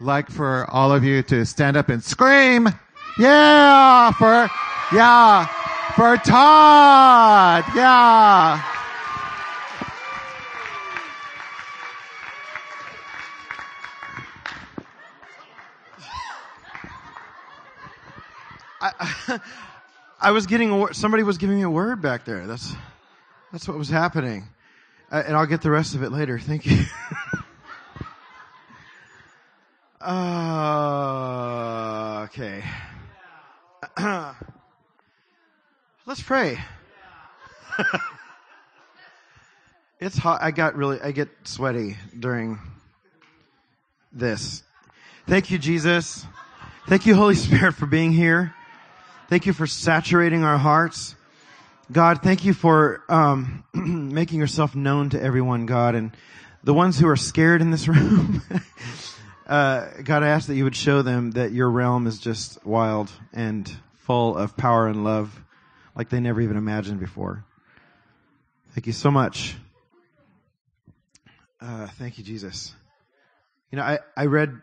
like for all of you to stand up and scream. Yeah, for, yeah, for Todd. Yeah. I, I was getting a, somebody was giving me a word back there. That's that's what was happening, uh, and I'll get the rest of it later. Thank you. uh, okay. Let's pray. it's hot. I got really. I get sweaty during this. Thank you, Jesus. Thank you, Holy Spirit, for being here. Thank you for saturating our hearts. God, thank you for um, making yourself known to everyone, God, and the ones who are scared in this room. uh, God, I ask that you would show them that your realm is just wild and full of power and love, like they never even imagined before. Thank you so much. Uh, thank you, Jesus. You know, I, I read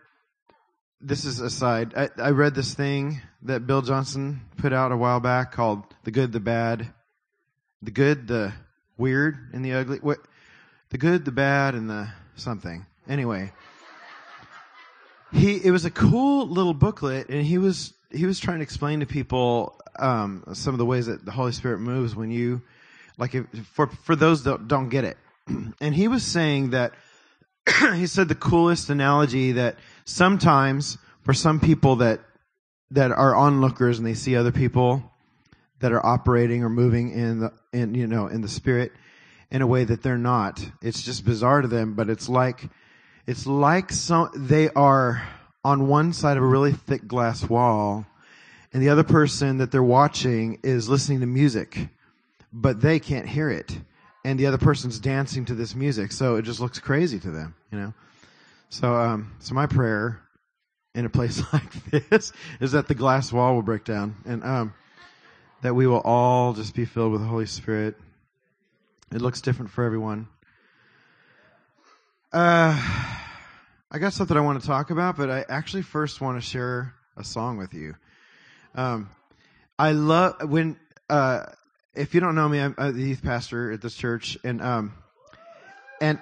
this is aside. I, I read this thing that Bill Johnson put out a while back called "The Good, the Bad, the Good, the Weird, and the Ugly." What? The good, the bad, and the something. Anyway, he it was a cool little booklet, and he was he was trying to explain to people um, some of the ways that the Holy Spirit moves when you like if, for for those that don't get it. and he was saying that he said the coolest analogy that sometimes for some people that that are onlookers and they see other people that are operating or moving in the in you know in the spirit in a way that they're not it's just bizarre to them but it's like it's like some they are on one side of a really thick glass wall and the other person that they're watching is listening to music but they can't hear it and the other person's dancing to this music so it just looks crazy to them you know so, um, so my prayer in a place like this is that the glass wall will break down and, um, that we will all just be filled with the Holy Spirit. It looks different for everyone. Uh, I got something I want to talk about, but I actually first want to share a song with you. Um, I love when, uh, if you don't know me, I'm, I'm the youth pastor at this church and, um, and,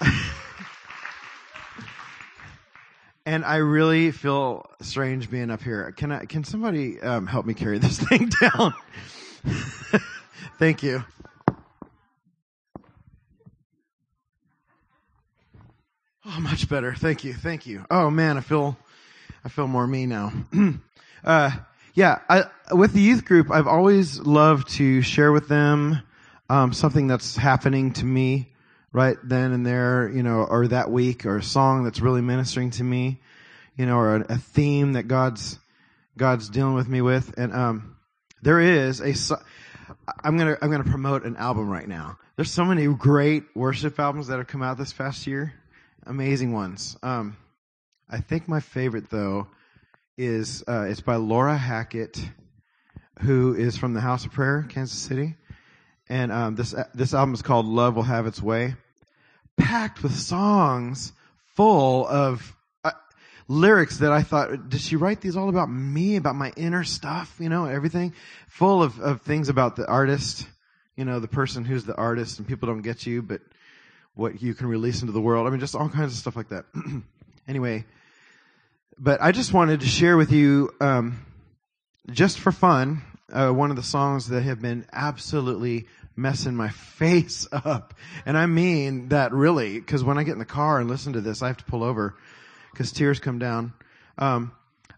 and I really feel strange being up here. Can I? Can somebody um, help me carry this thing down? Thank you. Oh, much better. Thank you. Thank you. Oh man, I feel, I feel more me now. uh, yeah, I, with the youth group, I've always loved to share with them um, something that's happening to me right then and there, you know, or that week, or a song that's really ministering to me, you know, or a, a theme that God's God's dealing with me with. And um, there is a. I'm gonna I'm gonna promote an album right now. There's so many great worship albums that have come out this past year, amazing ones. Um, I think my favorite though is uh, it's by Laura Hackett, who is from the House of Prayer, Kansas City. And um, this this album is called Love Will Have Its Way, packed with songs full of uh, lyrics that I thought, did she write these all about me, about my inner stuff, you know, everything, full of of things about the artist, you know, the person who's the artist, and people don't get you, but what you can release into the world. I mean, just all kinds of stuff like that. anyway, but I just wanted to share with you, um, just for fun, uh, one of the songs that have been absolutely messing my face up. And I mean that really, because when I get in the car and listen to this, I have to pull over because tears come down. Um,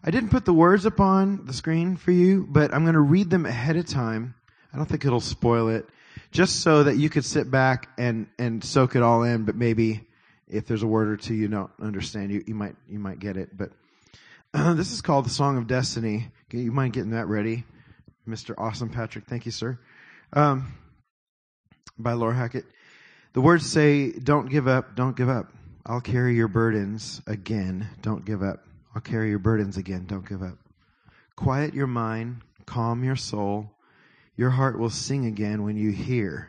I didn't put the words up on the screen for you, but I'm going to read them ahead of time. I don't think it'll spoil it, just so that you could sit back and and soak it all in. But maybe if there's a word or two you don't understand, you you might you might get it. But uh, this is called the Song of Destiny. You mind getting that ready, Mr. Awesome Patrick? Thank you, sir. Um, by Laura Hackett. The words say, Don't give up, don't give up. I'll carry your burdens again, don't give up. I'll carry your burdens again, don't give up. Quiet your mind, calm your soul. Your heart will sing again when you hear.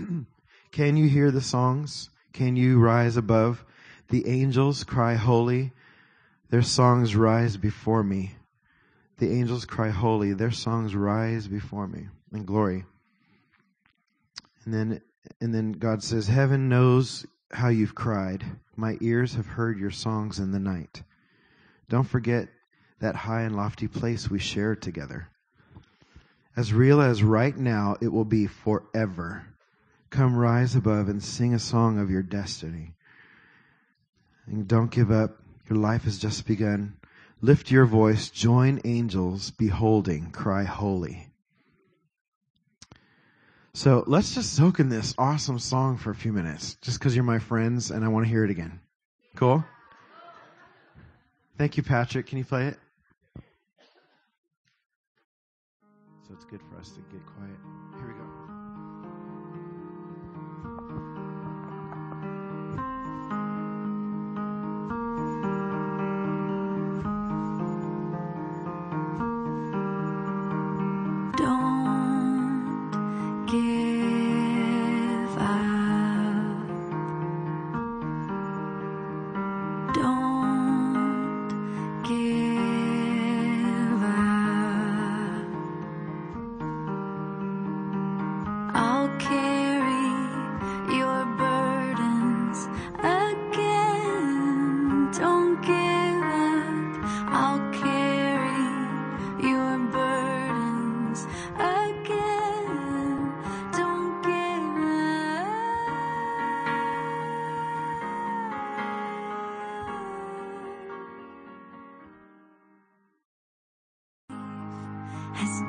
Can you hear the songs? Can you rise above? The angels cry holy. Their songs rise before me. The angels cry holy. Their songs rise before me in glory. And then, and then God says, heaven knows how you've cried. My ears have heard your songs in the night. Don't forget that high and lofty place we shared together. As real as right now, it will be forever. Come rise above and sing a song of your destiny. And don't give up. Your life has just begun. Lift your voice. Join angels beholding. Cry holy. So let's just soak in this awesome song for a few minutes, just because you're my friends and I want to hear it again. Cool? Thank you, Patrick. Can you play it? So it's good for us to get quiet.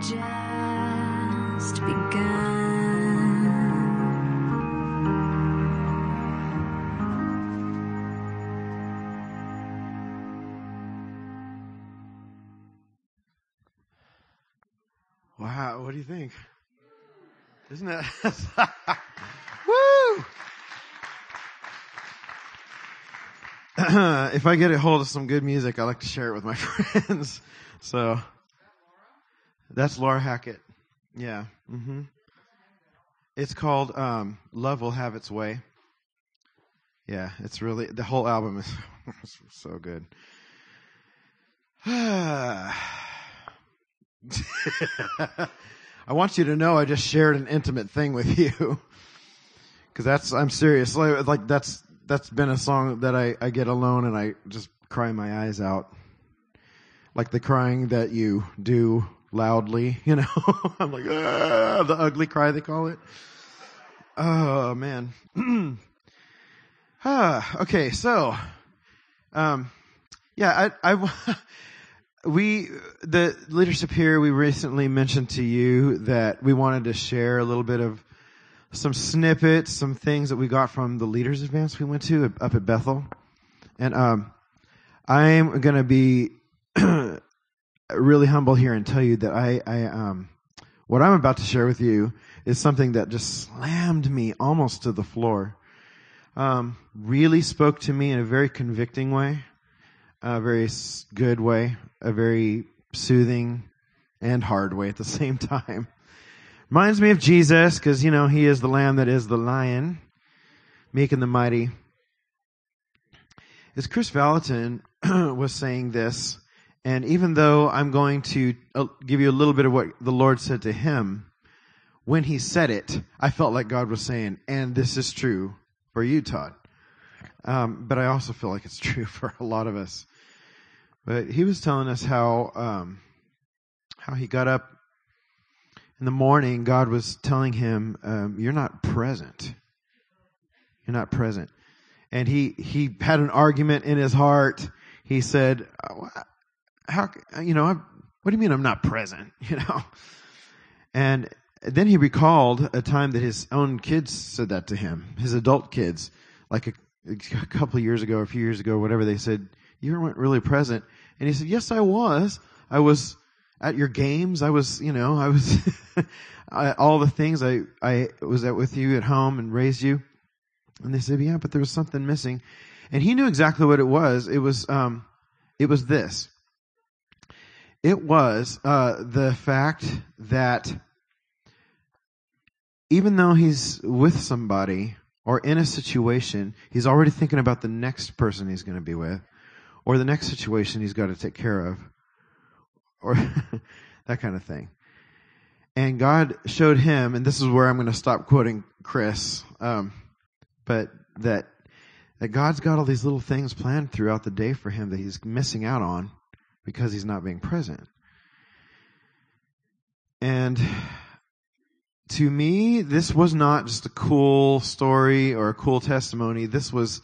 Just begun. Wow, what do you think? Isn't that Woo! if I get a hold of some good music, I like to share it with my friends. So that's Laura Hackett. Yeah. Mhm. It's called um Love Will Have Its Way. Yeah, it's really the whole album is so good. I want you to know I just shared an intimate thing with you. Cause that's, I'm serious. Like, like that's, that's been a song that I, I get alone and I just cry my eyes out. Like the crying that you do loudly, you know? I'm like, ah, the ugly cry they call it. Oh man. ah, okay, so, um, yeah, I, I, we the leadership here we recently mentioned to you that we wanted to share a little bit of some snippets some things that we got from the leaders advance we went to up at bethel and um i'm to be really humble here and tell you that i i um what i'm about to share with you is something that just slammed me almost to the floor um really spoke to me in a very convicting way a very good way, a very soothing and hard way at the same time. Reminds me of Jesus because, you know, he is the lamb that is the lion, meek and the mighty. As Chris Vallotton was saying this, and even though I'm going to uh, give you a little bit of what the Lord said to him, when he said it, I felt like God was saying, and this is true for you, Todd. Um, but I also feel like it's true for a lot of us. But he was telling us how um, how he got up in the morning. God was telling him, um, "You're not present. You're not present." And he he had an argument in his heart. He said, "How you know? What do you mean I'm not present? You know?" And then he recalled a time that his own kids said that to him, his adult kids, like a, a couple of years ago, a few years ago, whatever. They said, "You weren't really present." And he said, "Yes, I was. I was at your games. I was, you know, I was I, all the things. I I was at with you at home and raised you." And they said, "Yeah, but there was something missing." And he knew exactly what it was. It was um, it was this. It was uh, the fact that even though he's with somebody or in a situation, he's already thinking about the next person he's going to be with, or the next situation he's got to take care of, or that kind of thing. And God showed him, and this is where I'm going to stop quoting Chris, um, but that that God's got all these little things planned throughout the day for him that he's missing out on because he's not being present. And to me, this was not just a cool story or a cool testimony. This was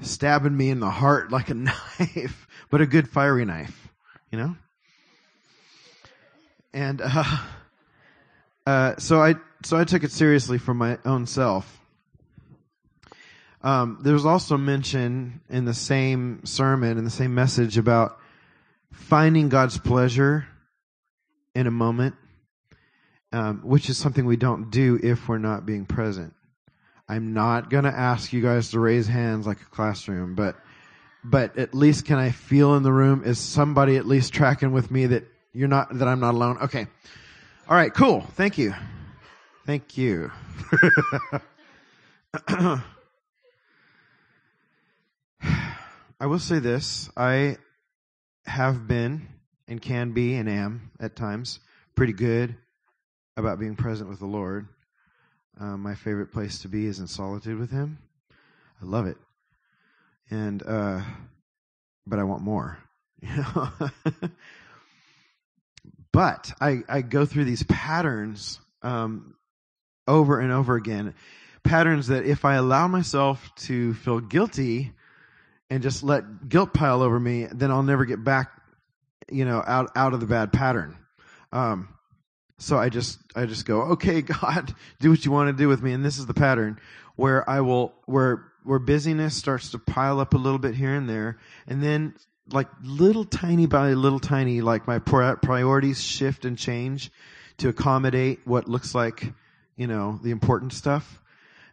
stabbing me in the heart like a knife, but a good fiery knife, you know? And, uh, uh, so I, so I took it seriously for my own self. Um, there was also mention in the same sermon, in the same message about finding God's pleasure in a moment, um, which is something we don't do if we're not being present. I'm not going to ask you guys to raise hands like a classroom, but but at least can I feel in the room? Is somebody at least tracking with me that you're not that I'm not alone? Okay. All right, cool. Thank you. Thank you. I will say this. I have been and can be and am at times pretty good about being present with the Lord. Um, my favorite place to be is in solitude with Him. I love it. And, uh, but I want more, you know. but I, I go through these patterns, um, over and over again. Patterns that if I allow myself to feel guilty, and just let guilt pile over me, then I'll never get back, you know, out out of the bad pattern. Um, so I just I just go, okay, God, do what you want to do with me, and this is the pattern where I will where where busyness starts to pile up a little bit here and there, and then like little tiny by little tiny, like my priorities shift and change to accommodate what looks like, you know, the important stuff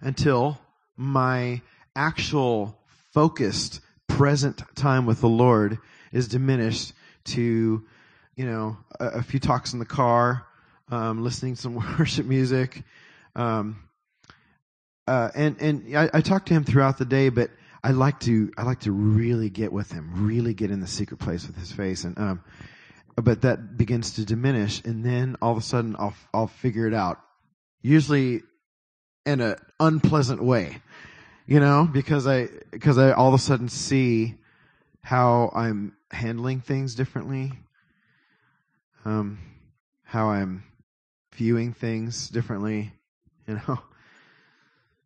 until my actual focused present time with the Lord is diminished to, you know, a, a few talks in the car, um, listening to some worship music, um, uh, and and I, I talk to him throughout the day, but I like to I like to really get with him, really get in the secret place with his face, and um, but that begins to diminish, and then all of a sudden I'll I'll figure it out, usually in an unpleasant way you know, because I because I all of a sudden see how I'm handling things differently, um, how I'm viewing things differently, you know.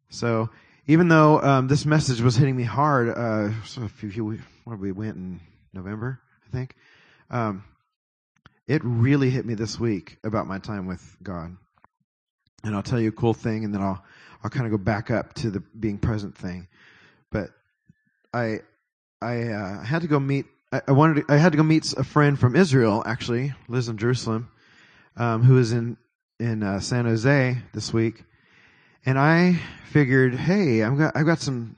So even though um, this message was hitting me hard, uh, so a few, we went in November, I think. Um, it really hit me this week about my time with God. And I'll tell you a cool thing, and then I'll I'll kind of go back up to the being present thing. But I I uh, had to go meet. I, I wanted. To, I had to go meet a friend from Israel. Actually, lives in Jerusalem, um, who is in in uh, San Jose this week, and I figured, hey, I've got I've got some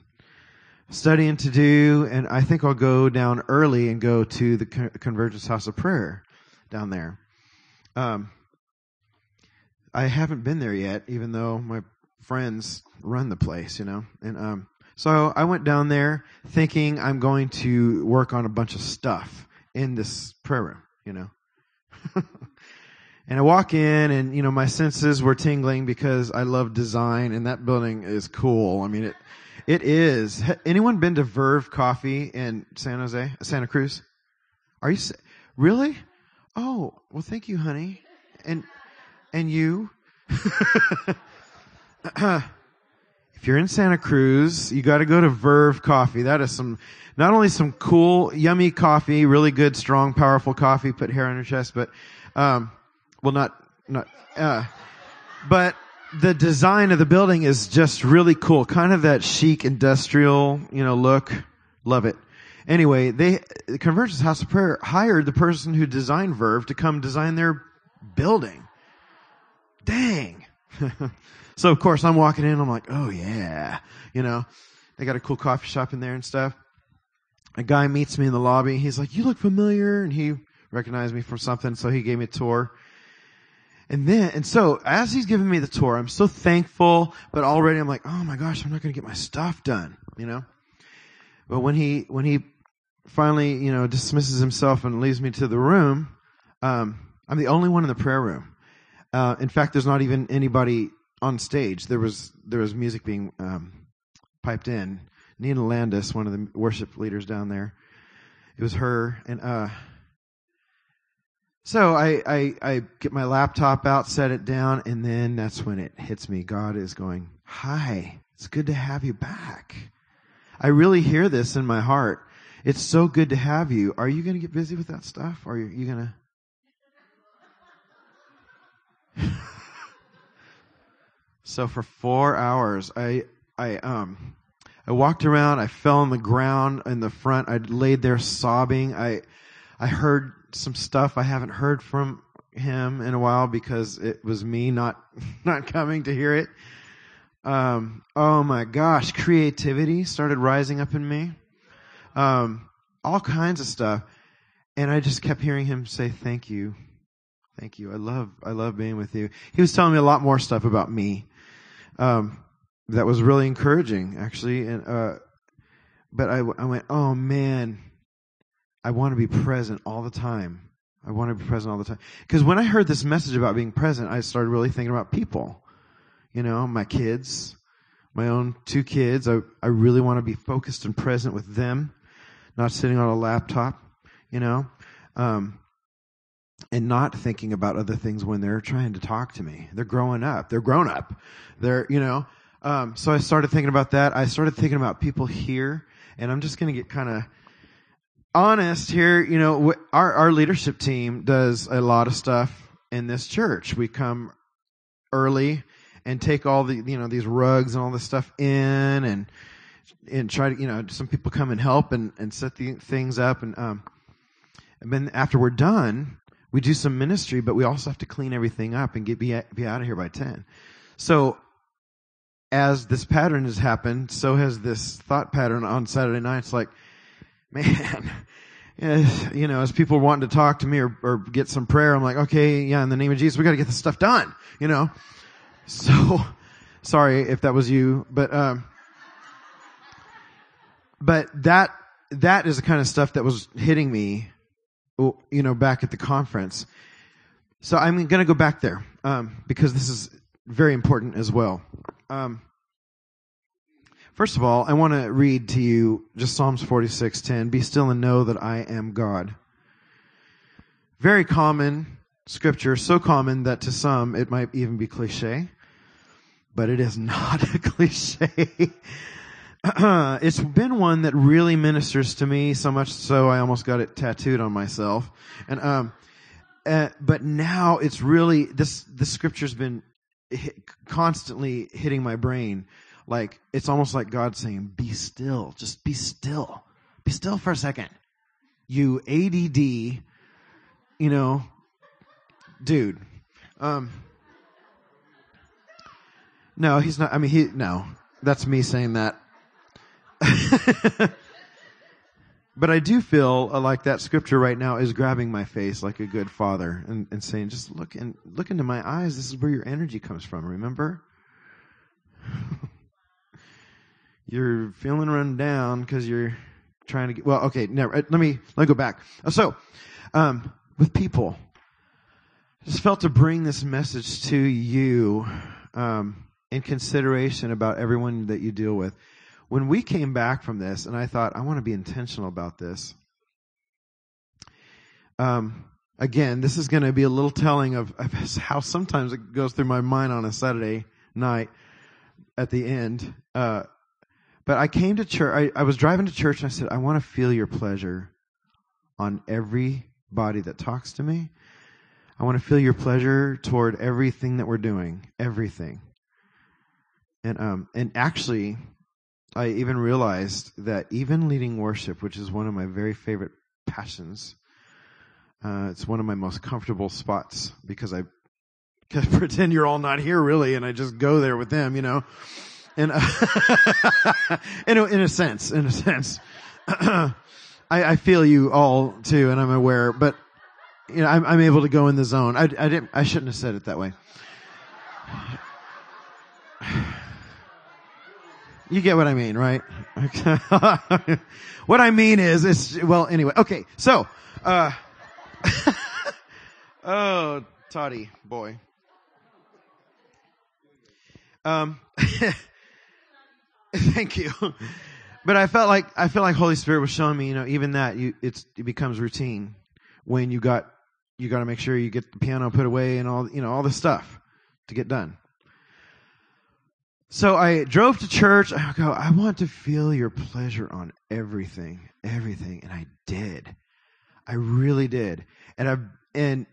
studying to do, and I think I'll go down early and go to the Convergence House of Prayer down there. Um, I haven't been there yet, even though my friends run the place, you know. And um, so I went down there thinking I'm going to work on a bunch of stuff in this prayer room, you know. and I walk in, and you know my senses were tingling because I love design, and that building is cool. I mean it. It is. Anyone been to Verve Coffee in San Jose, Santa Cruz? Are you really? Oh, well, thank you, honey. And and you. if you're in Santa Cruz, you got to go to Verve Coffee. That is some, not only some cool, yummy coffee, really good, strong, powerful coffee. Put hair on your chest, but, um, well, not, not, uh, but the design of the building is just really cool. Kind of that chic industrial, you know, look. Love it. Anyway, they, Convergence House of Prayer hired the person who designed Verve to come design their building. Dang. So of course I'm walking in, I'm like, oh yeah, you know, they got a cool coffee shop in there and stuff. A guy meets me in the lobby. He's like, you look familiar. And he recognized me from something. So he gave me a tour. And then, and so as he's giving me the tour, I'm so thankful, but already I'm like, oh my gosh, I'm not going to get my stuff done, you know? But when he, when he finally, you know, dismisses himself and leaves me to the room, um, I'm the only one in the prayer room. Uh, in fact, there's not even anybody on stage. There was, there was music being, um, piped in. Nina Landis, one of the worship leaders down there. It was her and, uh, so I, I, I get my laptop out, set it down, and then that's when it hits me. God is going, hi, it's good to have you back. I really hear this in my heart. It's so good to have you. Are you going to get busy with that stuff? Are you going to? So for four hours, I, I, um, I walked around. I fell on the ground in the front. I laid there sobbing. I, I heard some stuff I haven't heard from him in a while because it was me not not coming to hear it. Um, oh my gosh, creativity started rising up in me. Um, all kinds of stuff, and I just kept hearing him say, "Thank you, thank you. I love I love being with you." He was telling me a lot more stuff about me. Um, that was really encouraging, actually, and uh, but I I went, "Oh man." I want to be present all the time. I want to be present all the time. Because when I heard this message about being present, I started really thinking about people. You know, my kids, my own two kids. I, I really want to be focused and present with them, not sitting on a laptop, you know, um, and not thinking about other things when they're trying to talk to me. They're growing up. They're grown up. They're, you know, um, so I started thinking about that. I started thinking about people here, and I'm just going to get kind of honest here, you know, our, our leadership team does a lot of stuff in this church. We come early and take all the, you know, these rugs and all this stuff in and, and try to, you know, some people come and help and, and set the things up. And, um, and then after we're done, we do some ministry, but we also have to clean everything up and get, be, be out of here by 10. So as this pattern has happened, so has this thought pattern on Saturday nights. Like, man, you know, as people wanting to talk to me or, or get some prayer, I'm like, okay, yeah, in the name of Jesus, we got to get this stuff done, you know. So, sorry if that was you, but um, but that that is the kind of stuff that was hitting me, you know, back at the conference. So I'm going to go back there um, because this is very important as well. Um, First of all, I want to read to you just Psalms 46:10. Be still and know that I am God. Very common scripture, so common that to some it might even be cliche, but it is not a cliche. it's been one that really ministers to me so much so I almost got it tattooed on myself. And um, uh, but now it's really this this scripture's been hit, constantly hitting my brain like it's almost like God saying, "Be still, just be still, be still for a second." You ADD, you know, dude. Um, no, he's not. I mean, he no. That's me saying that. but I do feel like that scripture right now is grabbing my face like a good father and, and saying, "Just look and look into my eyes. This is where your energy comes from. Remember." you're feeling run down because you're trying to get, well, okay, never, let me, let me go back. Uh, so, um, with people, I just felt to bring this message to you, um, in consideration about everyone that you deal with. When we came back from this, and I thought, I want to be intentional about this. Um, again, this is going to be a little telling of, of how sometimes it goes through my mind on a Saturday night at the end. Uh, but I came to church, I, I was driving to church and I said, I want to feel your pleasure on every body that talks to me. I want to feel your pleasure toward everything that we're doing, everything. And um and actually I even realized that even leading worship, which is one of my very favorite passions, uh, it's one of my most comfortable spots because I can pretend you're all not here really, and I just go there with them, you know in a, in a, in a sense, in a sense. I, I feel you all too, and I'm aware, but you know, I'm, I'm able to go in the zone. I, I didn't, I shouldn't have said it that way. You get what I mean, right? what I mean is, it's, well, anyway, okay, so, uh, oh, Toddy, boy. Um, thank you. But I felt like, I felt like Holy Spirit was showing me, you know, even that, you, it's, it becomes routine when you got, you got to make sure you get the piano put away and all, you know, all the stuff to get done. So I drove to church. I go, I want to feel your pleasure on everything, everything. And I did. I really did. And I've, and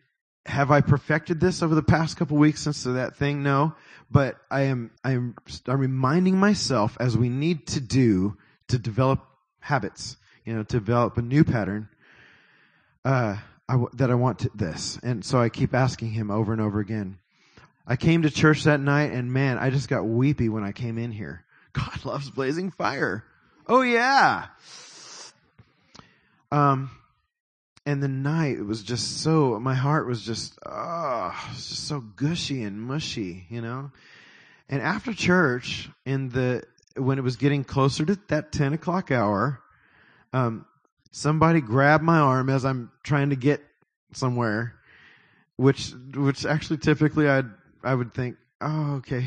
have I perfected this over the past couple weeks since that thing? No. But I am, I'm, I'm reminding myself as we need to do to develop habits, you know, to develop a new pattern, uh, I, that I want to, this. And so I keep asking him over and over again. I came to church that night and man, I just got weepy when I came in here. God loves blazing fire. Oh yeah. Um, and the night it was just so, my heart was just, oh, just so gushy and mushy, you know? And after church, in the, when it was getting closer to that 10 o'clock hour, um, somebody grabbed my arm as I'm trying to get somewhere, which, which actually typically I'd I would think, oh, okay,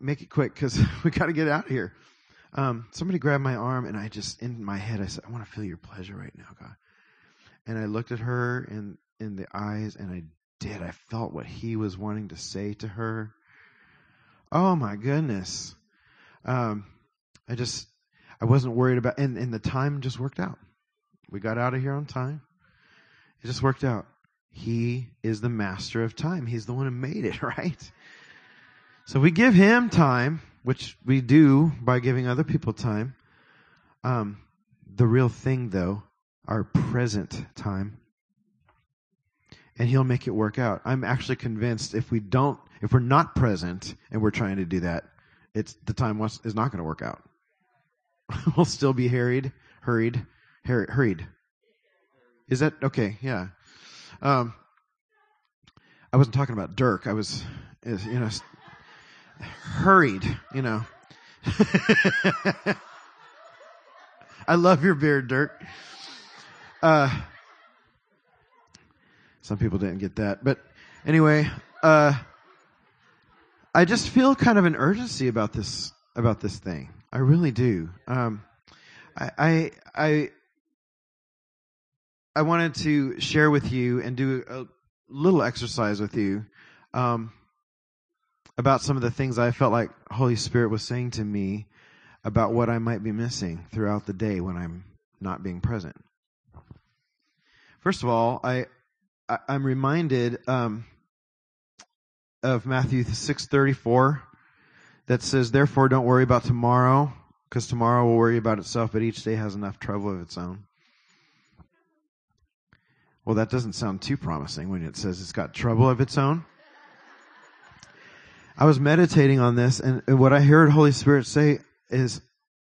make it quick because we got to get out of here. Um, somebody grabbed my arm, and I just, in my head, I said, I want to feel your pleasure right now, God. And I looked at her in, in the eyes, and I did. I felt what he was wanting to say to her. Oh my goodness. Um, I just, I wasn't worried about, and, and the time just worked out. We got out of here on time. It just worked out. He is the master of time. He's the one who made it, right? So we give him time, which we do by giving other people time. Um, the real thing, though, our present time. And he'll make it work out. I'm actually convinced if we don't, if we're not present and we're trying to do that, it's the time is not going to work out. we'll still be harried, hurried, hurried, hurried. Is that okay? Yeah. Um, I wasn't talking about Dirk. I was, you know, hurried, you know. I love your beard, Dirk. Uh, some people didn't get that, but anyway, uh, I just feel kind of an urgency about this about this thing. I really do. Um, I, I, I I wanted to share with you and do a little exercise with you um, about some of the things I felt like Holy Spirit was saying to me about what I might be missing throughout the day when I'm not being present. First of all, I, I am reminded um, of Matthew six thirty four that says, "Therefore, don't worry about tomorrow, because tomorrow will worry about itself, but each day has enough trouble of its own." Well, that doesn't sound too promising when it says it's got trouble of its own. I was meditating on this, and what I heard Holy Spirit say is,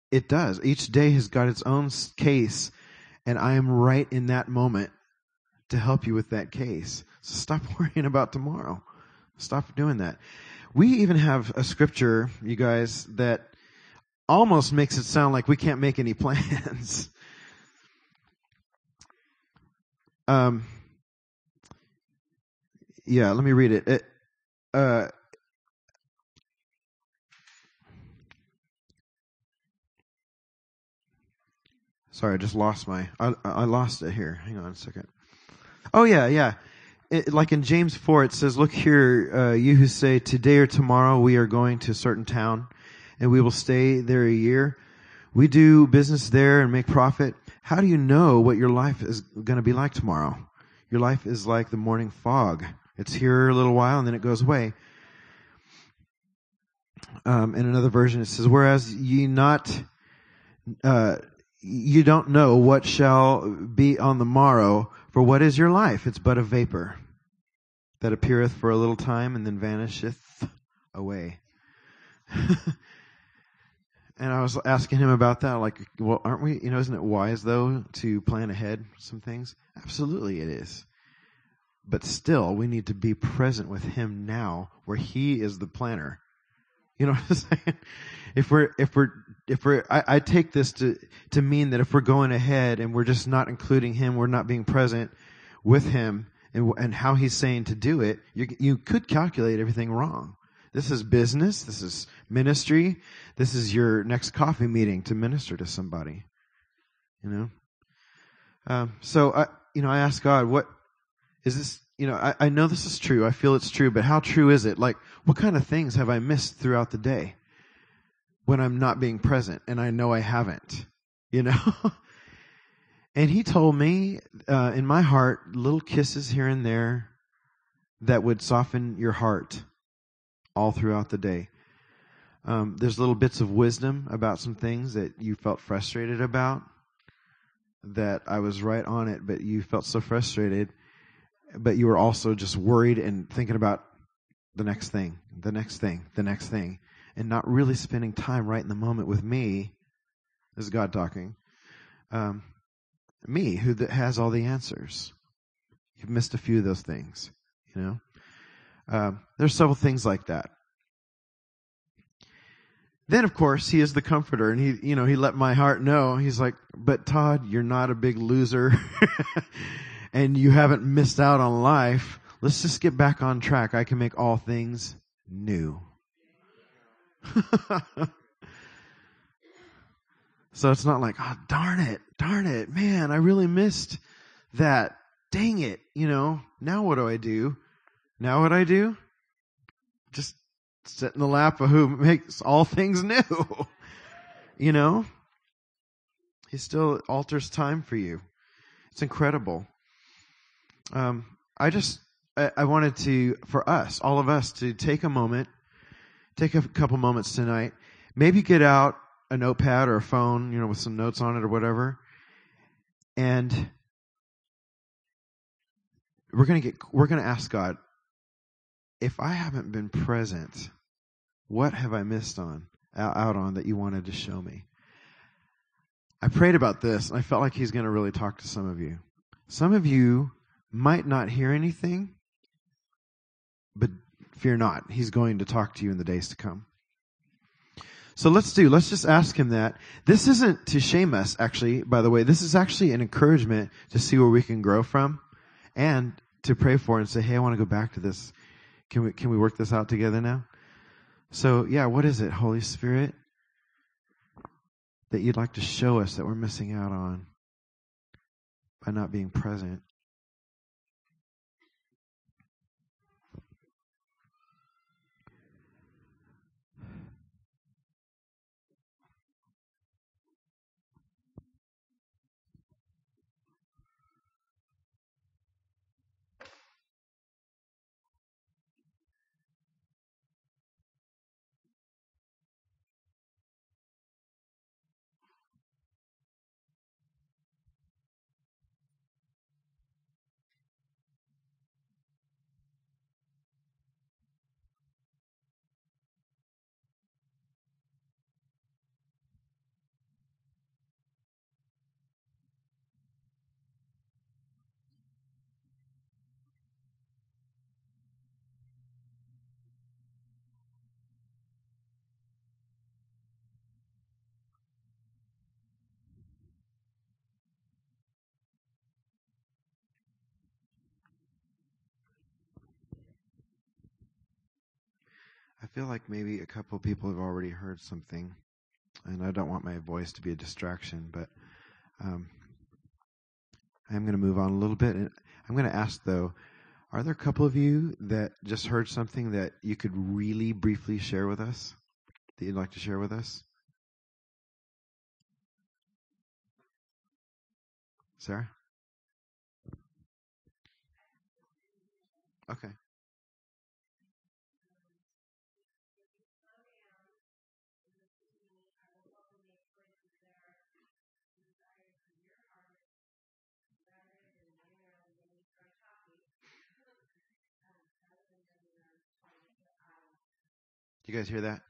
it does. Each day has got its own case, and I am right in that moment to help you with that case. So stop worrying about tomorrow. Stop doing that. We even have a scripture, you guys, that almost makes it sound like we can't make any plans. Um, yeah, let me read it. it uh, sorry, I just lost my. I, I lost it here. Hang on a second. Oh yeah, yeah. It, like in James four, it says, "Look here, uh, you who say today or tomorrow we are going to a certain town, and we will stay there a year. We do business there and make profit." How do you know what your life is going to be like tomorrow? Your life is like the morning fog. It's here a little while and then it goes away. Um, in another version, it says, "Whereas ye not, uh, you don't know what shall be on the morrow. For what is your life? It's but a vapor that appeareth for a little time and then vanisheth away." And I was asking him about that, like, well, aren't we, you know, isn't it wise though to plan ahead some things? Absolutely it is. but still we need to be present with him now where he is the planner. You know what I'm saying? If we're, if we're, if we're, I, I take this to, to mean that if we're going ahead and we're just not including him, we're not being present with him and, and how he's saying to do it, you, you could calculate everything wrong. This is business. This is ministry. This is your next coffee meeting to minister to somebody. You know? Um, so I, you know, I ask God, what is this? You know, I, I know this is true. I feel it's true, but how true is it? Like, what kind of things have I missed throughout the day when I'm not being present? And I know I haven't, you know? and he told me, uh, in my heart, little kisses here and there that would soften your heart all throughout the day. Um, there's little bits of wisdom about some things that you felt frustrated about that I was right on it, but you felt so frustrated, but you were also just worried and thinking about the next thing, the next thing, the next thing, and not really spending time right in the moment with me. This is God talking. Um, me, who has all the answers. You've missed a few of those things, you know. Um, there's several things like that. Then, of course, he is the comforter, and he, you know, he let my heart know. He's like, "But Todd, you're not a big loser, and you haven't missed out on life. Let's just get back on track. I can make all things new." so it's not like, "Oh, darn it, darn it, man, I really missed that. Dang it, you know. Now what do I do? Now what I do? Just sit in the lap of who makes all things new. you know? He still alters time for you. It's incredible. Um, I just, I, I wanted to, for us, all of us, to take a moment, take a couple moments tonight, maybe get out a notepad or a phone, you know, with some notes on it or whatever, and we're gonna get, we're gonna ask God, if I haven't been present, what have I missed on out on that you wanted to show me? I prayed about this and I felt like he's going to really talk to some of you. Some of you might not hear anything, but fear not. He's going to talk to you in the days to come. So let's do, let's just ask him that. This isn't to shame us, actually, by the way. This is actually an encouragement to see where we can grow from and to pray for and say, hey, I want to go back to this can we can we work this out together now? So yeah, what is it, Holy Spirit, that you'd like to show us that we're missing out on by not being present? I feel like maybe a couple people have already heard something, and I don't want my voice to be a distraction, but um, I'm going to move on a little bit. And I'm going to ask, though, are there a couple of you that just heard something that you could really briefly share with us? That you'd like to share with us? Sarah? Okay. You guys hear that?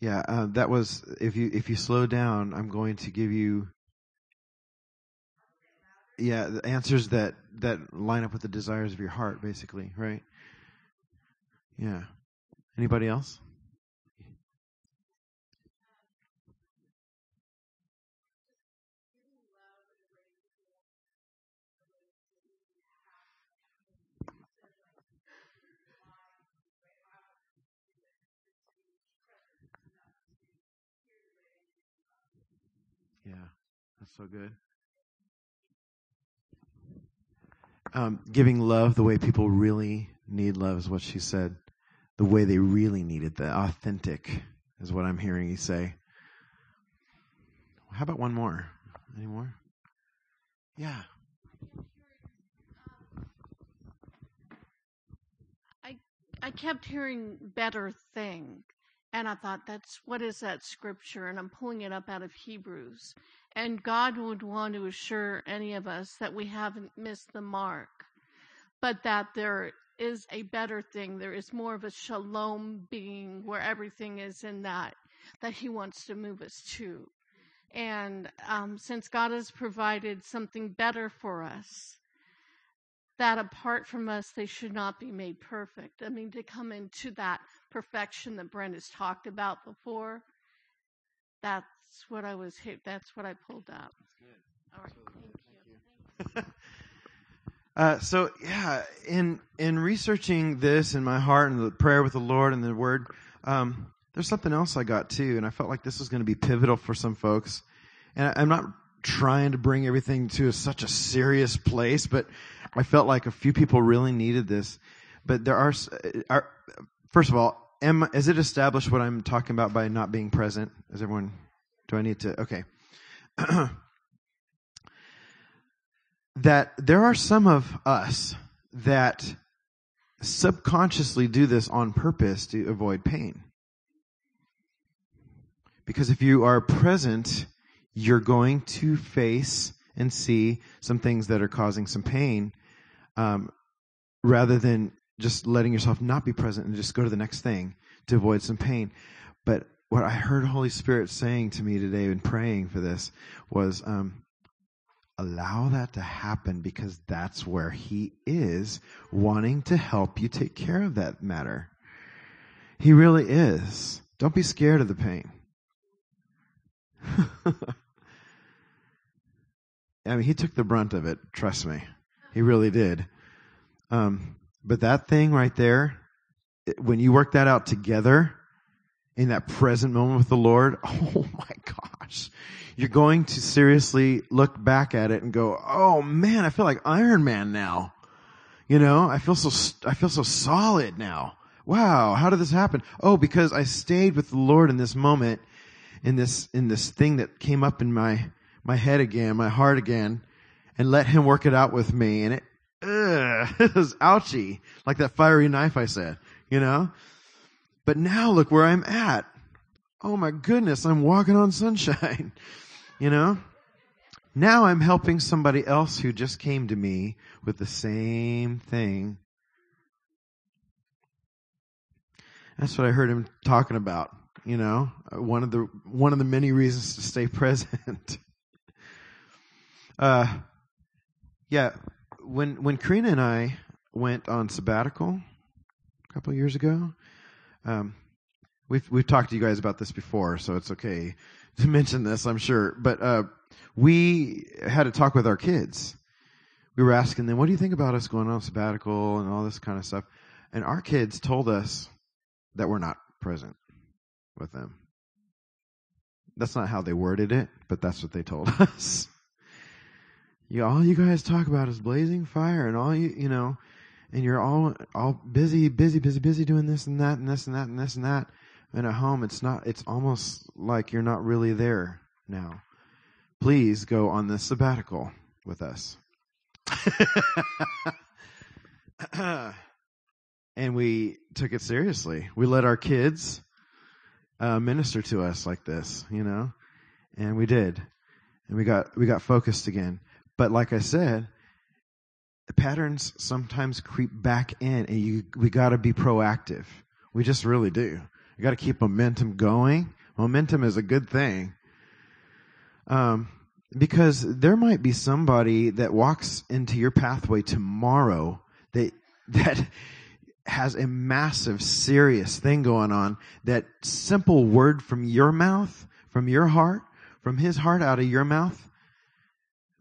Yeah, uh, that was if you if you slow down, I'm going to give you. yeah, the answers that that line up with the desires of your heart, basically, right? Yeah. Anybody else? So good. Um, giving love the way people really need love is what she said. The way they really need it, the authentic is what I'm hearing you say. How about one more? Any more? Yeah. I kept hearing better thing. And I thought, that's what is that scripture? And I'm pulling it up out of Hebrews. And God would want to assure any of us that we haven't missed the mark, but that there is a better thing. There is more of a shalom being where everything is in that, that He wants to move us to. And um, since God has provided something better for us, that apart from us, they should not be made perfect. I mean, to come into that perfection that Brent has talked about before, that's what I was hit. That's what I pulled up. All right, thank you. Uh, so yeah, in in researching this in my heart and the prayer with the Lord and the Word, um, there's something else I got too, and I felt like this was going to be pivotal for some folks. And I, I'm not trying to bring everything to a, such a serious place, but I felt like a few people really needed this. But there are, are first of all, am is it established what I'm talking about by not being present? Is everyone? Do I need to? Okay. that there are some of us that subconsciously do this on purpose to avoid pain. Because if you are present, you're going to face and see some things that are causing some pain, um, rather than just letting yourself not be present and just go to the next thing to avoid some pain. But what I heard Holy Spirit saying to me today and praying for this was, um, allow that to happen because that's where he is wanting to help you take care of that matter. He really is. Don't be scared of the pain. I mean, he took the brunt of it. Trust me. He really did. Um, but that thing right there, it- when you work that out together in that present moment with the Lord, oh my gosh, you're going to seriously look back at it and go, oh man, I feel like Iron Man now. You know, I feel so, I feel so solid now. Wow, how did this happen? Oh, because I stayed with the Lord in this moment, in this, in this thing that came up in my, my head again, my heart again, and let Him work it out with me. And it, ugh, it was ouchy, like that fiery knife I said, you know? But now look where I'm at. Oh my goodness, I'm walking on sunshine, you know? Now I'm helping somebody else who just came to me with the same thing. That's what I heard him talking about, you know? Uh, One of the one of the many reasons to stay present. uh yeah, when when Karina and I went on sabbatical a couple years ago, um we've we've talked to you guys about this before, so it's okay to mention this, I'm sure. But uh we had a talk with our kids. We were asking them, "What do you think about us going on sabbatical and all this kind of stuff?" And our kids told us that we're not present with them. That's not how they worded it, but that's what they told us. You all you guys talk about is blazing fire and all you you know, and you're all all busy, busy, busy, busy doing this and that and this and that and this and that. And at home, it's not. It's almost like you're not really there now. Please go on this sabbatical with us. and we took it seriously. We let our kids uh, minister to us like this, you know, and we did, and we got we got focused again. But like I said, the patterns sometimes creep back in, and you we got to be proactive. We just really do. You got to keep momentum going. Momentum is a good thing. Um, because there might be somebody that walks into your pathway tomorrow that that has a massive serious thing going on that simple word from your mouth from your heart from his heart out of your mouth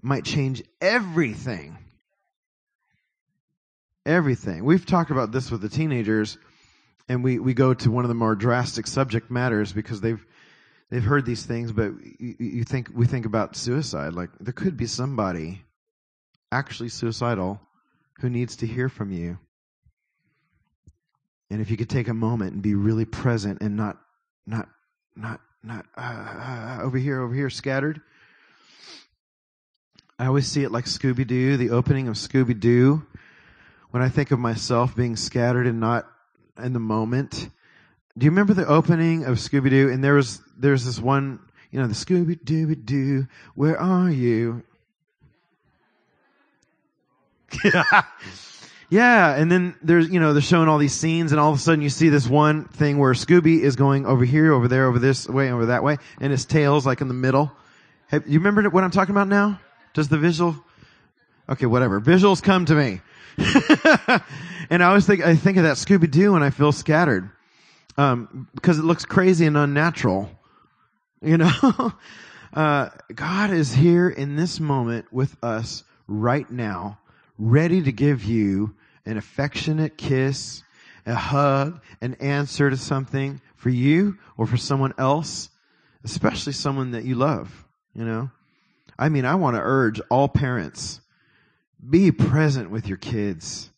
might change everything everything we've talked about this with the teenagers and we we go to one of the more drastic subject matters because they've they've heard these things, but you, you think we think about suicide. Like there could be somebody actually suicidal who needs to hear from you. And if you could take a moment and be really present and not not not not uh, uh, over here over here scattered. I always see it like Scooby Doo, the opening of Scooby Doo. When I think of myself being scattered and not in the moment, do you remember the opening of Scooby Doo? And there was there's this one, you know, the Scooby Dooby Doo, where are you? yeah, and then there's you know they're showing all these scenes, and all of a sudden you see this one thing where Scooby is going over here, over there, over this way, over that way, and his tail's like in the middle. Have, you remember what I'm talking about now? Does the visual? Okay, whatever. Visuals come to me. and I always think I think of that Scooby Doo, and I feel scattered um, because it looks crazy and unnatural. You know, uh, God is here in this moment with us right now, ready to give you an affectionate kiss, a hug, an answer to something for you or for someone else, especially someone that you love. You know, I mean, I want to urge all parents be present with your kids.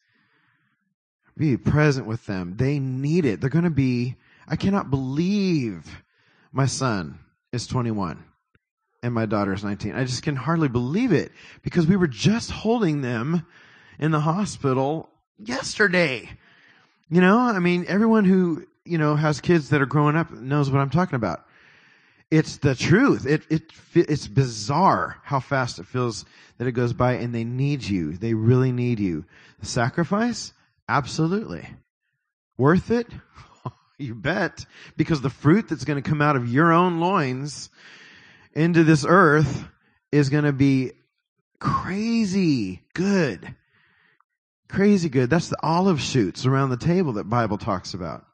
Be present with them. They need it. They're going to be, I cannot believe my son is 21 and my daughter is 19. I just can hardly believe it because we were just holding them in the hospital yesterday. You know, I mean, everyone who, you know, has kids that are growing up knows what I'm talking about. It's the truth. It, it, it's bizarre how fast it feels that it goes by and they need you. They really need you. The sacrifice? Absolutely. Worth it? you bet. Because the fruit that's going to come out of your own loins into this earth is going to be crazy good. Crazy good. That's the olive shoots around the table that Bible talks about.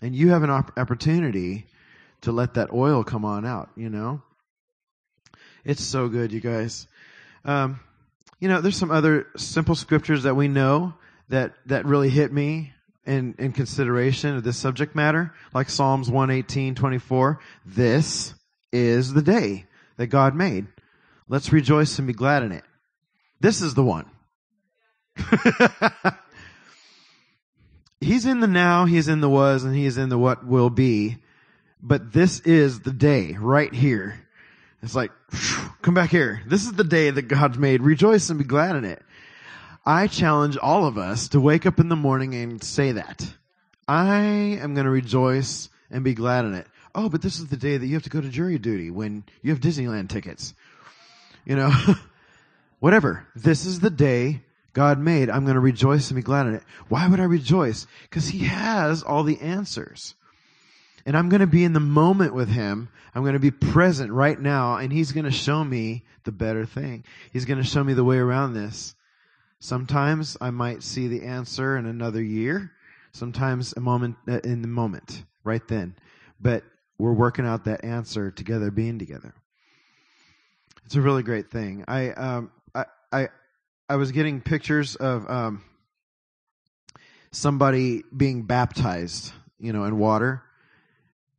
And you have an op- opportunity to let that oil come on out, you know? It's so good, you guys. Um, you know, there's some other simple scriptures that we know that, that really hit me in, in consideration of this subject matter, like Psalms 118, 24. This is the day that God made. Let's rejoice and be glad in it. This is the one. he's in the now, he's in the was, and he's in the what will be. But this is the day right here. It's like, come back here. This is the day that God's made. Rejoice and be glad in it. I challenge all of us to wake up in the morning and say that. I am going to rejoice and be glad in it. Oh, but this is the day that you have to go to jury duty when you have Disneyland tickets. You know, whatever. This is the day God made. I'm going to rejoice and be glad in it. Why would I rejoice? Because He has all the answers. And I'm going to be in the moment with him. I'm going to be present right now and he's going to show me the better thing. He's going to show me the way around this. Sometimes I might see the answer in another year. Sometimes a moment uh, in the moment, right then. But we're working out that answer together, being together. It's a really great thing. I um I I I was getting pictures of um somebody being baptized, you know, in water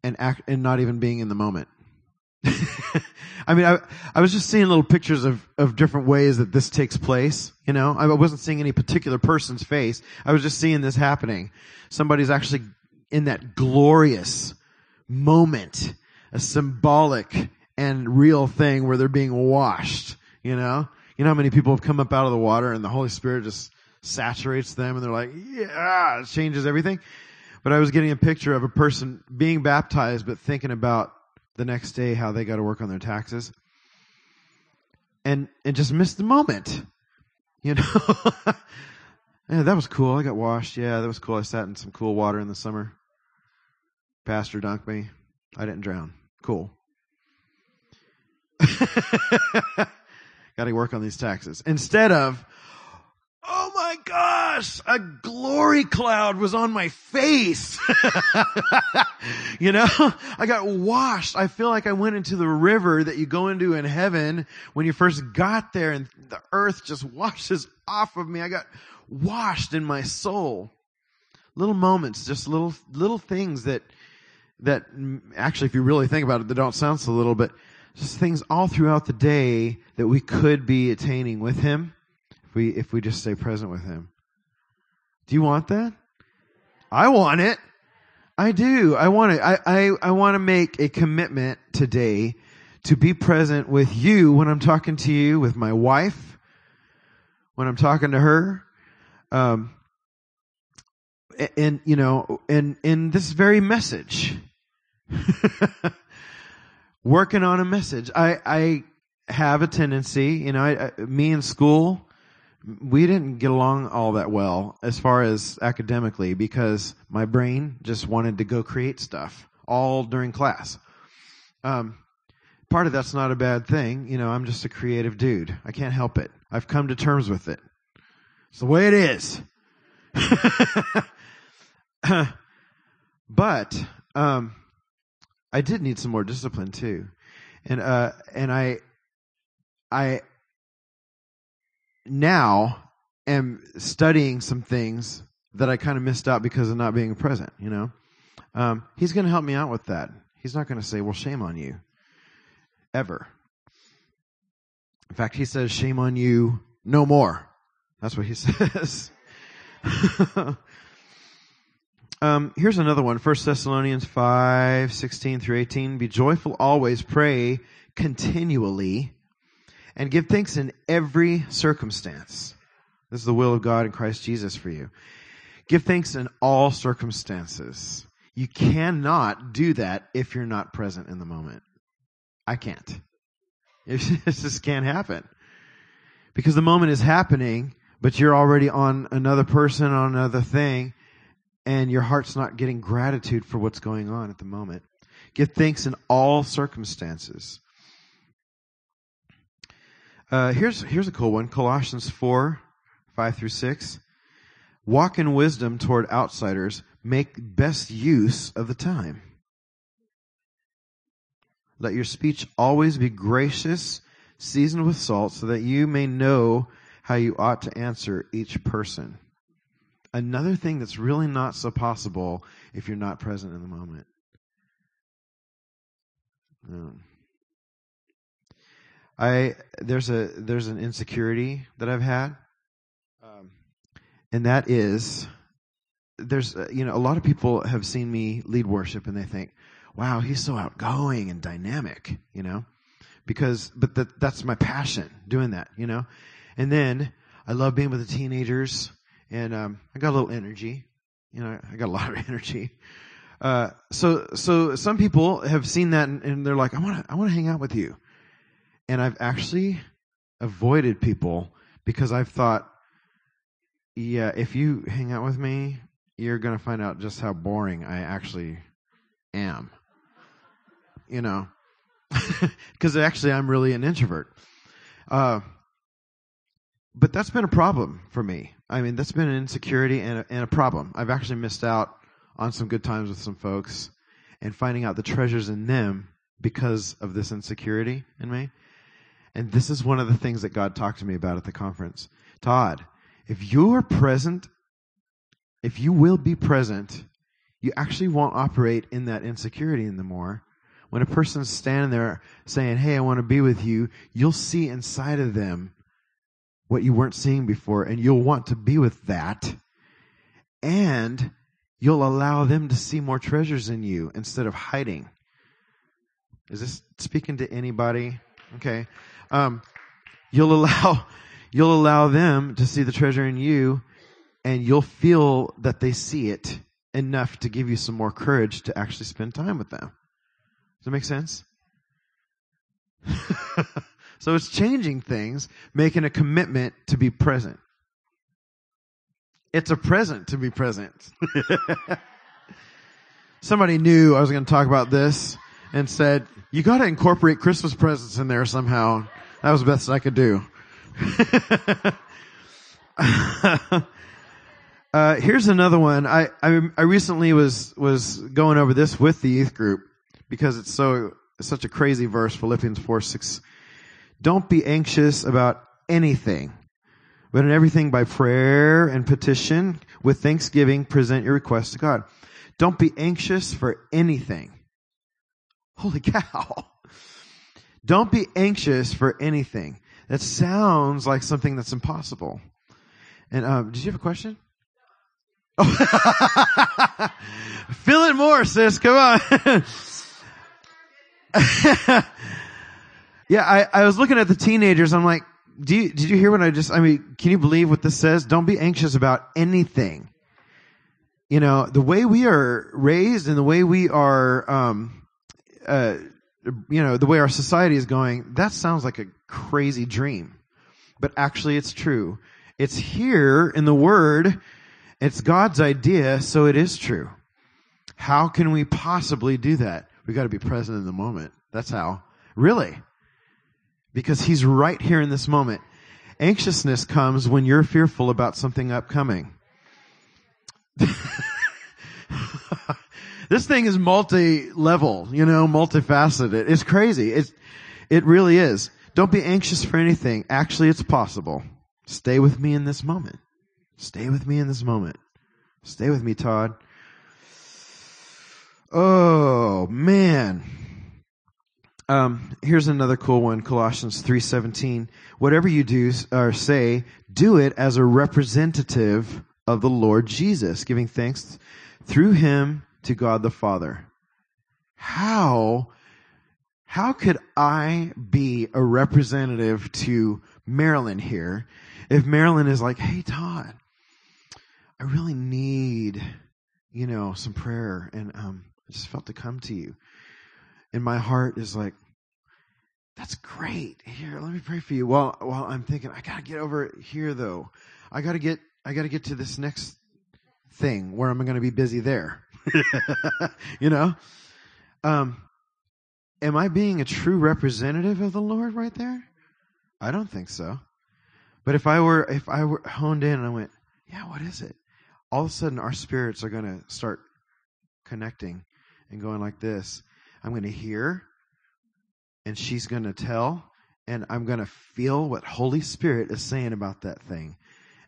and act and not even being in the moment. I mean, I, I was just seeing little pictures of, of different ways that this takes place. You know, I wasn't seeing any particular person's face. I was just seeing this happening. Somebody's actually in that glorious moment, a symbolic and real thing where they're being washed. You know, you know how many people have come up out of the water and the Holy Spirit just saturates them and they're like, yeah, it changes everything. But I was getting a picture of a person being baptized, but thinking about the next day how they got to work on their taxes. And, and just missed the moment. You know? yeah, that was cool. I got washed. Yeah, that was cool. I sat in some cool water in the summer. Pastor dunked me. I didn't drown. Cool. Got to work on these taxes. Instead of, oh my gosh, a glory cloud was on my face. you know, I got washed. I feel like I went into the river that you go into in heaven when you first got there and the earth just washes off of me. I got washed in my soul. Little moments, just little, little things that, that actually, if you really think about it, they don't sound so little, but just things all throughout the day that we could be attaining with Him if we, if we just stay present with Him. Do you want that? I want it. I do. I want it. I, I, I want to make a commitment today to be present with you when I'm talking to you, with my wife, when I'm talking to her. Um, and, you know, and in this very message, working on a message. I, I have a tendency, you know, I, I, me in school, we didn't get along all that well as far as academically because my brain just wanted to go create stuff all during class. Um, part of that's not a bad thing. You know, I'm just a creative dude. I can't help it. I've come to terms with it. It's the way it is. but, um, I did need some more discipline too. And, uh, and I, I now am studying some things that I kind of missed out because of not being present, you know? Um, he's going to help me out with that. He's not going to say, well, shame on you. Ever. In fact, he says, shame on you no more. That's what he says. um, here's another one. 1 Thessalonians 5, 16 through 18. Be joyful always, pray continually, and give thanks in every circumstance. This is the will of God in Christ Jesus for you. Give thanks in all circumstances. You cannot do that if you're not present in the moment. I can't. It just can't happen. Because the moment is happening, but you're already on another person, on another thing, and your heart's not getting gratitude for what's going on at the moment. Give thanks in all circumstances. Uh, here's here's a cool one. Colossians four, five through six. Walk in wisdom toward outsiders. Make best use of the time. Let your speech always be gracious, seasoned with salt, so that you may know how you ought to answer each person. Another thing that's really not so possible if you're not present in the moment. Um, I there's a there's an insecurity that I've had, um, and that is there's uh, you know a lot of people have seen me lead worship and they think, wow, he's so outgoing and dynamic, you know, because but that that's my passion doing that, you know, and then I love being with the teenagers and um, I got a little energy, you know, I got a lot of energy. Uh, so so some people have seen that and, and they're like, I want to I want to hang out with you and I've actually avoided people because I've thought, yeah, if you hang out with me, you're going to find out just how boring I actually am. You know, because actually I'm really an introvert. Uh, but that's been a problem for me. I mean, that's been an insecurity and a, and a problem. I've actually missed out on some good times with some folks and finding out the treasures in them because of this insecurity in me. And this is one of the things that God talked to me about at the conference. Todd, if you are present, if you will be present, you actually won't operate in that insecurity anymore. When a person's standing there saying, Hey, I want to be with you, you'll see inside of them what you weren't seeing before, and you'll want to be with that. And you'll allow them to see more treasures in you instead of hiding. Is this speaking to anybody? Okay. Um, you'll allow, you'll allow them to see the treasure in you and you'll feel that they see it enough to give you some more courage to actually spend time with them. Does that make sense? so it's changing things, making a commitment to be present. It's a present to be present. Somebody knew I was going to talk about this. and said, you gotta incorporate Christmas presents in there somehow. That was the best I could do. uh, here's another one. I, I, I recently was, was going over this with the youth group because it's so, it's such a crazy verse, Philippians 4, 6. Don't be anxious about anything, but in everything by prayer and petition with thanksgiving, present your requests to God. Don't be anxious for anything. Holy cow. Don't be anxious for anything. That sounds like something that's impossible. And um, did you have a question? Oh. Fill it more, sis. Come on. yeah, I, I was looking at the teenagers. I'm like, do you, did you hear what I just, I mean, can you believe what this says? Don't be anxious about anything. You know, the way we are raised and the way we are, um, uh, you know, the way our society is going, that sounds like a crazy dream. But actually it's true. It's here in the Word. It's God's idea, so it is true. How can we possibly do that? We've gotta be present in the moment. That's how. Really. Because He's right here in this moment. Anxiousness comes when you're fearful about something upcoming. this thing is multi-level, you know, multifaceted. It's crazy. It's, it really is. Don't be anxious for anything. Actually, it's possible. Stay with me in this moment. Stay with me in this moment. Stay with me, Todd. Oh, man. Um, here's another cool one, Colossians 3:17. Whatever you do or say, do it as a representative of the Lord Jesus, giving thanks through him to God the Father. How how could I be a representative to Marilyn here if Marilyn is like, "Hey Todd, I really need, you know, some prayer and um I just felt to come to you." And my heart is like, that's great. Here, let me pray for you. While while I'm thinking, I gotta get over here though. I gotta get, I gotta get to this next thing where I'm to be busy there. you know? Um, am I being a true representative of the Lord right there? I don't think so. But if I were, if I were honed in and I went, yeah, what is it? All of a sudden our spirits are going to start connecting and going like this. I'm going to hear and she's going to tell and I'm going to feel what Holy Spirit is saying about that thing.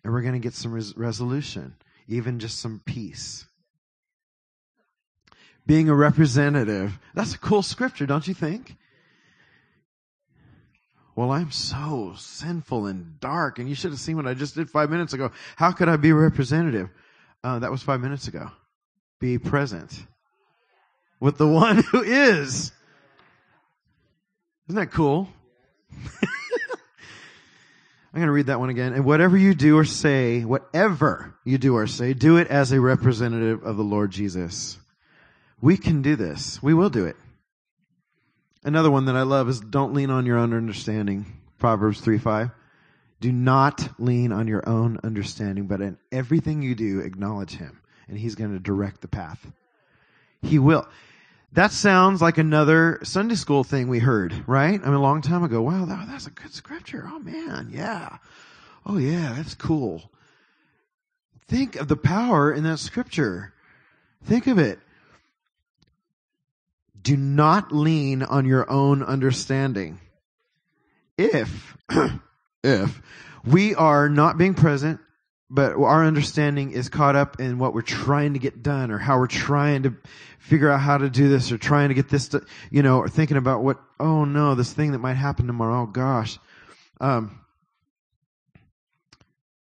And we're going to get some res- resolution, even just some peace. Being a representative, that's a cool scripture, don't you think? Well, I'm so sinful and dark, and you should have seen what I just did five minutes ago. How could I be a representative? Uh, that was five minutes ago. Be present with the one who is. Isn't that cool? I'm going to read that one again. And whatever you do or say, whatever you do or say, do it as a representative of the Lord Jesus. We can do this. We will do it. Another one that I love is don't lean on your own understanding. Proverbs 3 5. Do not lean on your own understanding, but in everything you do, acknowledge Him, and He's going to direct the path. He will. That sounds like another Sunday school thing we heard, right? I mean, a long time ago. Wow, that, that's a good scripture. Oh man, yeah. Oh yeah, that's cool. Think of the power in that scripture. Think of it. Do not lean on your own understanding. If, if we are not being present, but our understanding is caught up in what we're trying to get done or how we're trying to figure out how to do this or trying to get this to, you know, or thinking about what, oh no, this thing that might happen tomorrow, oh gosh. Um,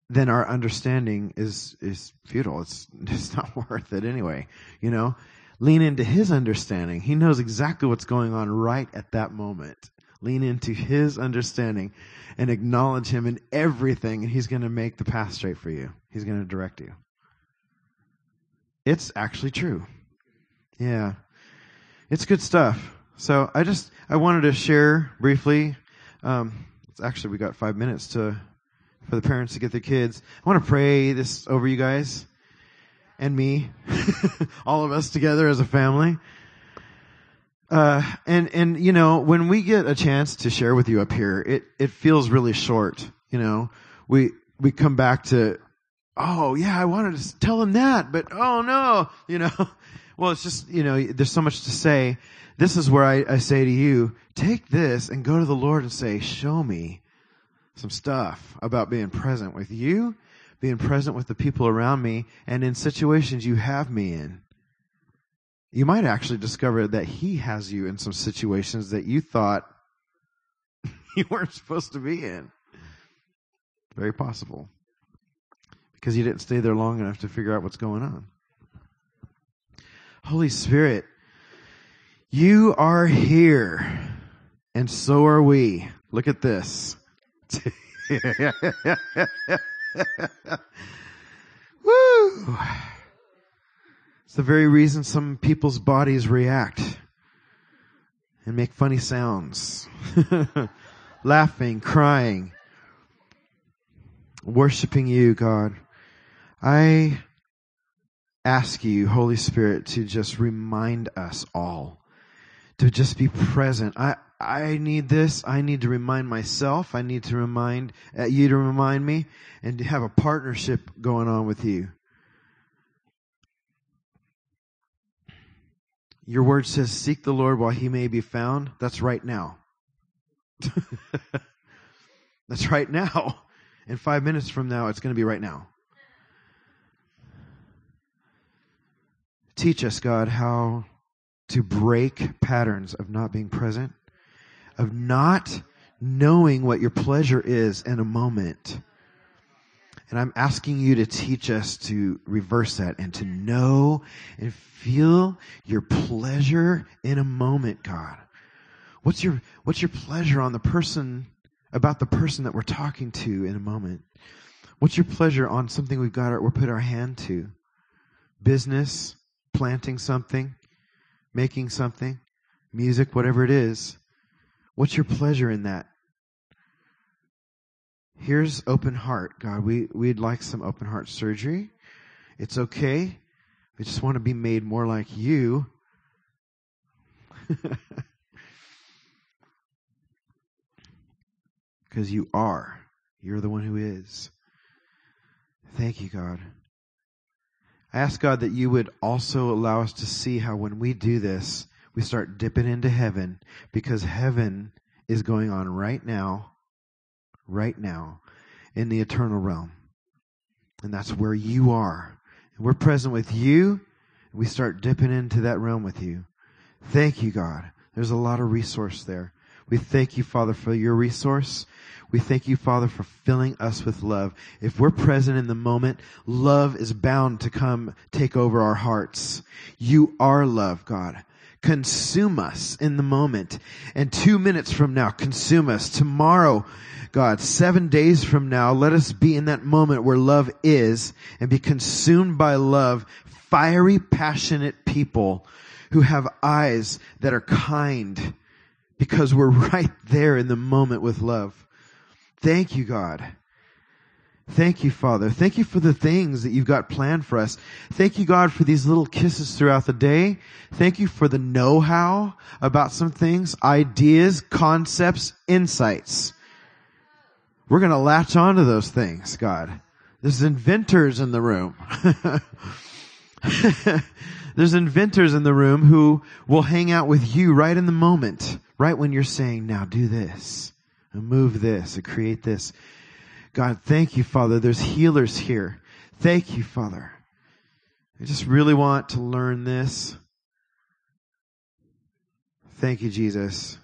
then our understanding is, is futile. It's, it's not worth it anyway, you know? Lean into his understanding. He knows exactly what's going on right at that moment. Lean into his understanding and acknowledge him in everything and he's going to make the path straight for you. He's going to direct you. It's actually true. Yeah. It's good stuff. So I just, I wanted to share briefly. Um, it's actually, we got five minutes to, for the parents to get their kids. I want to pray this over you guys and me, all of us together as a family. Uh, and, and, you know, when we get a chance to share with you up here, it, it feels really short. You know, we, we come back to, oh yeah, I wanted to tell them that, but oh no, you know, well, it's just, you know, there's so much to say. This is where I, I say to you, take this and go to the Lord and say, show me some stuff about being present with you, being present with the people around me, and in situations you have me in you might actually discover that he has you in some situations that you thought you weren't supposed to be in. Very possible. Because you didn't stay there long enough to figure out what's going on. Holy Spirit, you are here, and so are we. Look at this. Woo! It's the very reason some people's bodies react and make funny sounds. Laughing, crying, worshiping you, God. I ask you, Holy Spirit, to just remind us all to just be present. I, I need this. I need to remind myself. I need to remind uh, you to remind me and to have a partnership going on with you. Your word says, Seek the Lord while he may be found. That's right now. That's right now. In five minutes from now, it's going to be right now. Teach us, God, how to break patterns of not being present, of not knowing what your pleasure is in a moment. And I'm asking you to teach us to reverse that and to know and feel your pleasure in a moment, God. What's your, what's your pleasure on the person, about the person that we're talking to in a moment? What's your pleasure on something we've got, we're put our hand to? Business, planting something, making something, music, whatever it is. What's your pleasure in that? Here's open heart, God. We, we'd like some open heart surgery. It's okay. We just want to be made more like you. Because you are. You're the one who is. Thank you, God. I ask God that you would also allow us to see how when we do this, we start dipping into heaven because heaven is going on right now, right now in the eternal realm. And that's where you are. We're present with you. We start dipping into that realm with you. Thank you, God. There's a lot of resource there. We thank you, Father, for your resource. We thank you, Father, for filling us with love. If we're present in the moment, love is bound to come take over our hearts. You are love, God. Consume us in the moment. And two minutes from now, consume us. Tomorrow, God, seven days from now, let us be in that moment where love is and be consumed by love, fiery, passionate people who have eyes that are kind because we're right there in the moment with love. Thank you, God. Thank you, Father. Thank you for the things that you've got planned for us. Thank you, God, for these little kisses throughout the day. Thank you for the know-how about some things, ideas, concepts, insights. We're going to latch on to those things, God. There's inventors in the room. There's inventors in the room who will hang out with you right in the moment, right when you're saying, now do this, and move this, and create this. God, thank you, Father. There's healers here. Thank you, Father. I just really want to learn this. Thank you, Jesus.